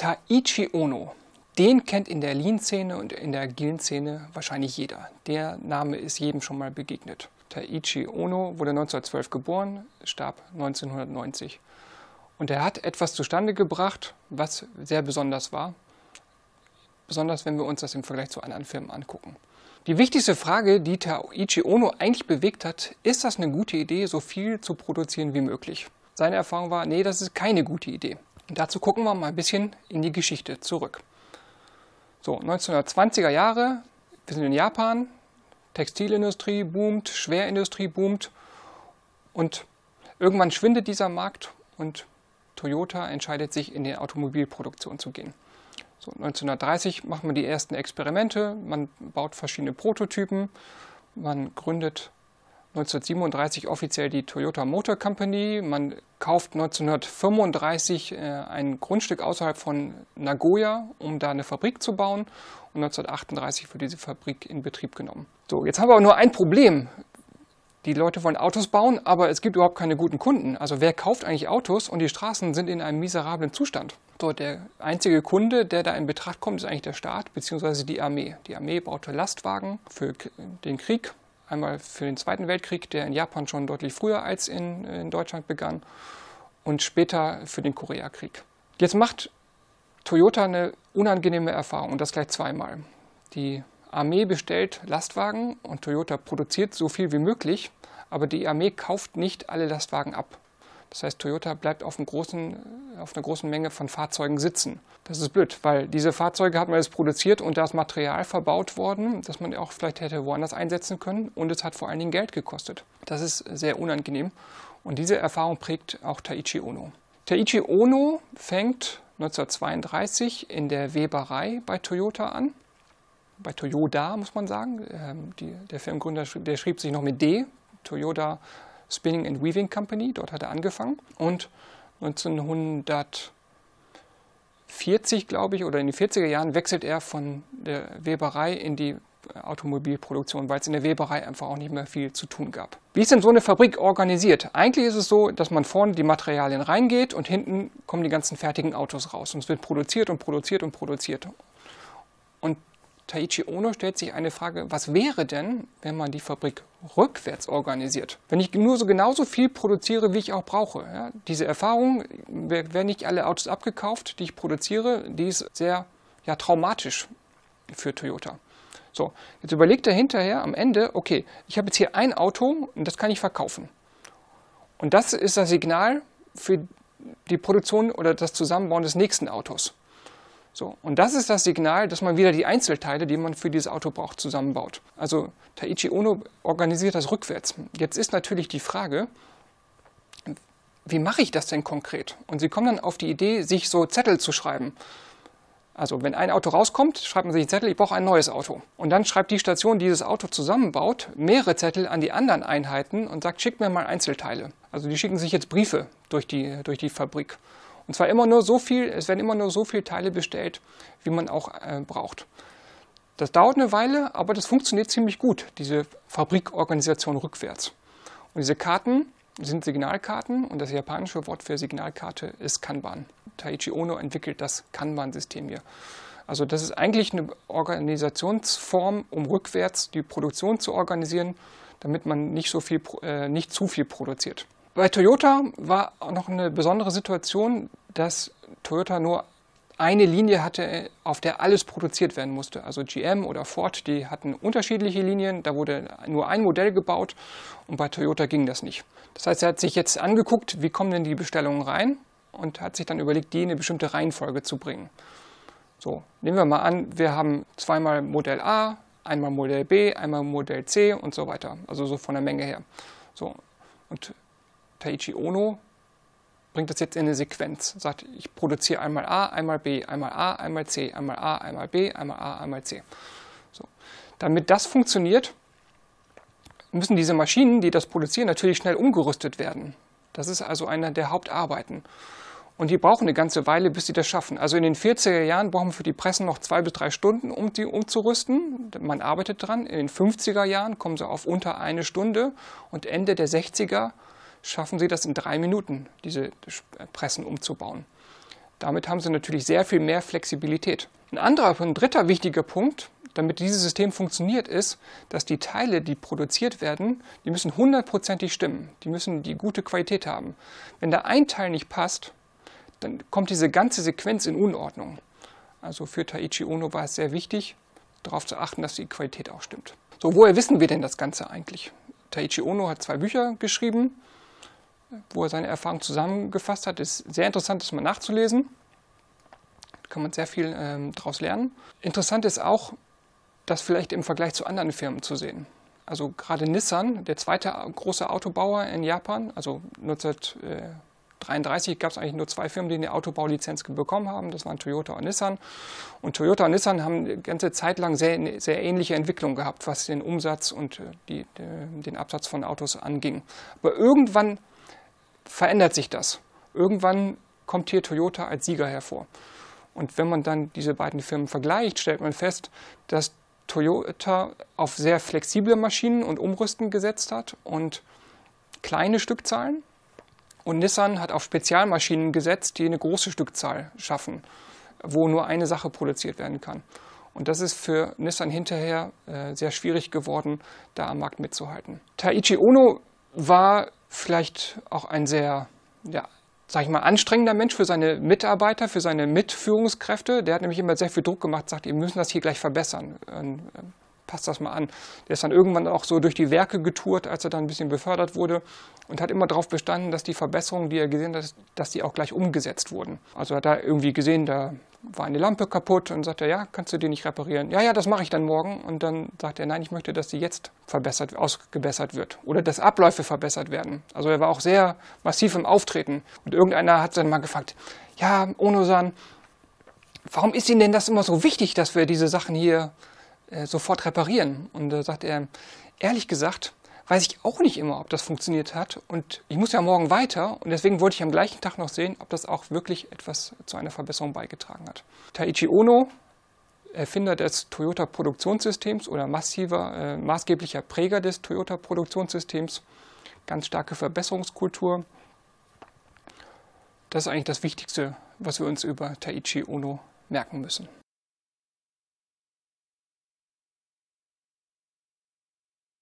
Taichi Ono, den kennt in der Lean-Szene und in der Agilen-Szene wahrscheinlich jeder. Der Name ist jedem schon mal begegnet. Taichi Ono wurde 1912 geboren, starb 1990. Und er hat etwas zustande gebracht, was sehr besonders war. Besonders wenn wir uns das im Vergleich zu anderen Firmen angucken. Die wichtigste Frage, die Taichi Ono eigentlich bewegt hat, ist das eine gute Idee, so viel zu produzieren wie möglich? Seine Erfahrung war, nee, das ist keine gute Idee. Und dazu gucken wir mal ein bisschen in die Geschichte zurück. So, 1920er Jahre, wir sind in Japan, Textilindustrie boomt, Schwerindustrie boomt. Und irgendwann schwindet dieser Markt und Toyota entscheidet sich, in die Automobilproduktion zu gehen. So, 1930 macht man die ersten Experimente, man baut verschiedene Prototypen, man gründet 1937 offiziell die Toyota Motor Company. Man kauft 1935 äh, ein Grundstück außerhalb von Nagoya, um da eine Fabrik zu bauen. Und 1938 wird diese Fabrik in Betrieb genommen. So, jetzt haben wir aber nur ein Problem. Die Leute wollen Autos bauen, aber es gibt überhaupt keine guten Kunden. Also wer kauft eigentlich Autos und die Straßen sind in einem miserablen Zustand? So, der einzige Kunde, der da in Betracht kommt, ist eigentlich der Staat bzw. die Armee. Die Armee baute Lastwagen für den Krieg Einmal für den Zweiten Weltkrieg, der in Japan schon deutlich früher als in, in Deutschland begann, und später für den Koreakrieg. Jetzt macht Toyota eine unangenehme Erfahrung, und das gleich zweimal. Die Armee bestellt Lastwagen und Toyota produziert so viel wie möglich, aber die Armee kauft nicht alle Lastwagen ab. Das heißt, Toyota bleibt auf, großen, auf, einer großen Menge von Fahrzeugen sitzen. Das ist blöd, weil diese Fahrzeuge hat man jetzt produziert und da ist Material verbaut worden, das man auch vielleicht hätte woanders einsetzen können und es hat vor allen Dingen Geld gekostet. Das ist sehr unangenehm und diese Erfahrung prägt auch Taichi Ono. Taichi Ono fängt 1932 in der Weberei bei Toyota an. Bei Toyota muss man sagen. Ähm, der Firmengründer der schrieb sich noch mit D. Toyota Spinning and Weaving Company, dort hat er angefangen. Und 1940, glaube ich, oder in den 40er Jahren wechselt er von der Weberei in die Automobilproduktion, weil es in der Weberei einfach auch nicht mehr viel zu tun gab. Wie ist denn so eine Fabrik organisiert? Eigentlich ist es so, dass man vorne die Materialien reingeht und hinten kommen die ganzen fertigen Autos raus. Und es wird produziert und produziert und produziert. Und Taichi Ono stellt sich eine Frage, was wäre denn, wenn man die Fabrik rückwärts organisiert? Wenn ich nur so genauso viel produziere, wie ich auch brauche. Ja, diese Erfahrung, werden nicht alle Autos abgekauft, die ich produziere, die ist sehr ja, traumatisch für Toyota. So, jetzt überlegt er hinterher am Ende, okay, ich habe jetzt hier ein Auto und das kann ich verkaufen. Und das ist das Signal für die Produktion oder das Zusammenbauen des nächsten Autos. So, und das ist das Signal, dass man wieder die Einzelteile, die man für dieses Auto braucht, zusammenbaut. Also Taichi Ono organisiert das rückwärts. Jetzt ist natürlich die Frage, wie mache ich das denn konkret? Und sie kommen dann auf die Idee, sich so Zettel zu schreiben. Also wenn ein Auto rauskommt, schreibt man sich einen Zettel, ich brauche ein neues Auto. Und dann schreibt die Station, die dieses Auto zusammenbaut, mehrere Zettel an die anderen Einheiten und sagt, schickt mir mal Einzelteile. Also die schicken sich jetzt Briefe durch die, durch die Fabrik. Und zwar immer nur so viel, es werden immer nur so viele Teile bestellt, wie man auch äh, braucht. Das dauert eine Weile, aber das funktioniert ziemlich gut, diese Fabrikorganisation rückwärts. Und diese Karten sind Signalkarten und das japanische Wort für Signalkarte ist Kanban. Taichi Ono entwickelt das Kanban-System hier. Also das ist eigentlich eine Organisationsform, um rückwärts die Produktion zu organisieren, damit man nicht, so viel, äh, nicht zu viel produziert. Bei Toyota war auch noch eine besondere Situation, dass Toyota nur eine Linie hatte, auf der alles produziert werden musste. Also GM oder Ford, die hatten unterschiedliche Linien, da wurde nur ein Modell gebaut und bei Toyota ging das nicht. Das heißt, er hat sich jetzt angeguckt, wie kommen denn die Bestellungen rein und hat sich dann überlegt, die in eine bestimmte Reihenfolge zu bringen. So, nehmen wir mal an, wir haben zweimal Modell A, einmal Modell B, einmal Modell C und so weiter. Also so von der Menge her. So, und Taichi Ono bringt das jetzt in eine Sequenz. Sagt, ich produziere einmal A, einmal B, einmal A, einmal C, einmal A, einmal B, einmal A, einmal C. So. Damit das funktioniert, müssen diese Maschinen, die das produzieren, natürlich schnell umgerüstet werden. Das ist also einer der Hauptarbeiten. Und die brauchen eine ganze Weile, bis sie das schaffen. Also in den 40er Jahren brauchen wir für die Pressen noch zwei bis drei Stunden, um die umzurüsten. Man arbeitet dran. In den 50er Jahren kommen sie auf unter eine Stunde und Ende der 60er schaffen sie das in drei Minuten, diese Pressen umzubauen. Damit haben sie natürlich sehr viel mehr Flexibilität. Ein anderer, ein dritter wichtiger Punkt, damit dieses System funktioniert, ist, dass die Teile, die produziert werden, die müssen hundertprozentig stimmen. Die müssen die gute Qualität haben. Wenn da ein Teil nicht passt, dann kommt diese ganze Sequenz in Unordnung. Also für Taichi Ono war es sehr wichtig, darauf zu achten, dass die Qualität auch stimmt. So, woher wissen wir denn das Ganze eigentlich? Taichi Ono hat zwei Bücher geschrieben, wo er seine Erfahrungen zusammengefasst hat. Ist sehr interessant, das mal nachzulesen. Da kann man sehr viel ähm, daraus lernen. Interessant ist auch, das vielleicht im Vergleich zu anderen Firmen zu sehen. Also gerade Nissan, der zweite große Autobauer in Japan, also 1933 gab es eigentlich nur zwei Firmen, die eine Autobaulizenz bekommen haben. Das waren Toyota und Nissan. Und Toyota und Nissan haben die ganze Zeit lang sehr, sehr ähnliche Entwicklungen gehabt, was den Umsatz und äh, die, den Absatz von Autos anging. Aber irgendwann verändert sich das. Irgendwann kommt hier Toyota als Sieger hervor. Und wenn man dann diese beiden Firmen vergleicht, stellt man fest, dass Toyota auf sehr flexible Maschinen und Umrüsten gesetzt hat und kleine Stückzahlen. Und Nissan hat auf Spezialmaschinen gesetzt, die eine große Stückzahl schaffen, wo nur eine Sache produziert werden kann. Und das ist für Nissan hinterher äh, sehr schwierig geworden, da am Markt mitzuhalten. Taichi Ono war vielleicht auch ein sehr ja, sag ich mal, anstrengender Mensch für seine Mitarbeiter, für seine Mitführungskräfte. Der hat nämlich immer sehr viel Druck gemacht, sagt, ihr müssen das hier gleich verbessern. Ähm, passt das mal an. Der ist dann irgendwann auch so durch die Werke getourt, als er dann ein bisschen befördert wurde und hat immer darauf bestanden, dass die Verbesserungen, die er gesehen hat, dass die auch gleich umgesetzt wurden. Also hat er irgendwie gesehen, da war eine Lampe kaputt und sagte, ja, kannst du die nicht reparieren? Ja, ja, das mache ich dann morgen. Und dann sagt er, nein, ich möchte, dass die jetzt verbessert, ausgebessert wird oder dass Abläufe verbessert werden. Also er war auch sehr massiv im Auftreten. Und irgendeiner hat dann mal gefragt, ja, Ono-san, warum ist Ihnen denn das immer so wichtig, dass wir diese Sachen hier äh, sofort reparieren? Und da sagt er, ehrlich gesagt, weiß ich auch nicht immer, ob das funktioniert hat. Und ich muss ja morgen weiter und deswegen wollte ich am gleichen Tag noch sehen, ob das auch wirklich etwas zu einer Verbesserung beigetragen hat. Taichi Ono, Erfinder des Toyota-Produktionssystems oder massiver, äh, maßgeblicher Präger des Toyota-Produktionssystems, ganz starke Verbesserungskultur. Das ist eigentlich das Wichtigste, was wir uns über Taichi Ono merken müssen.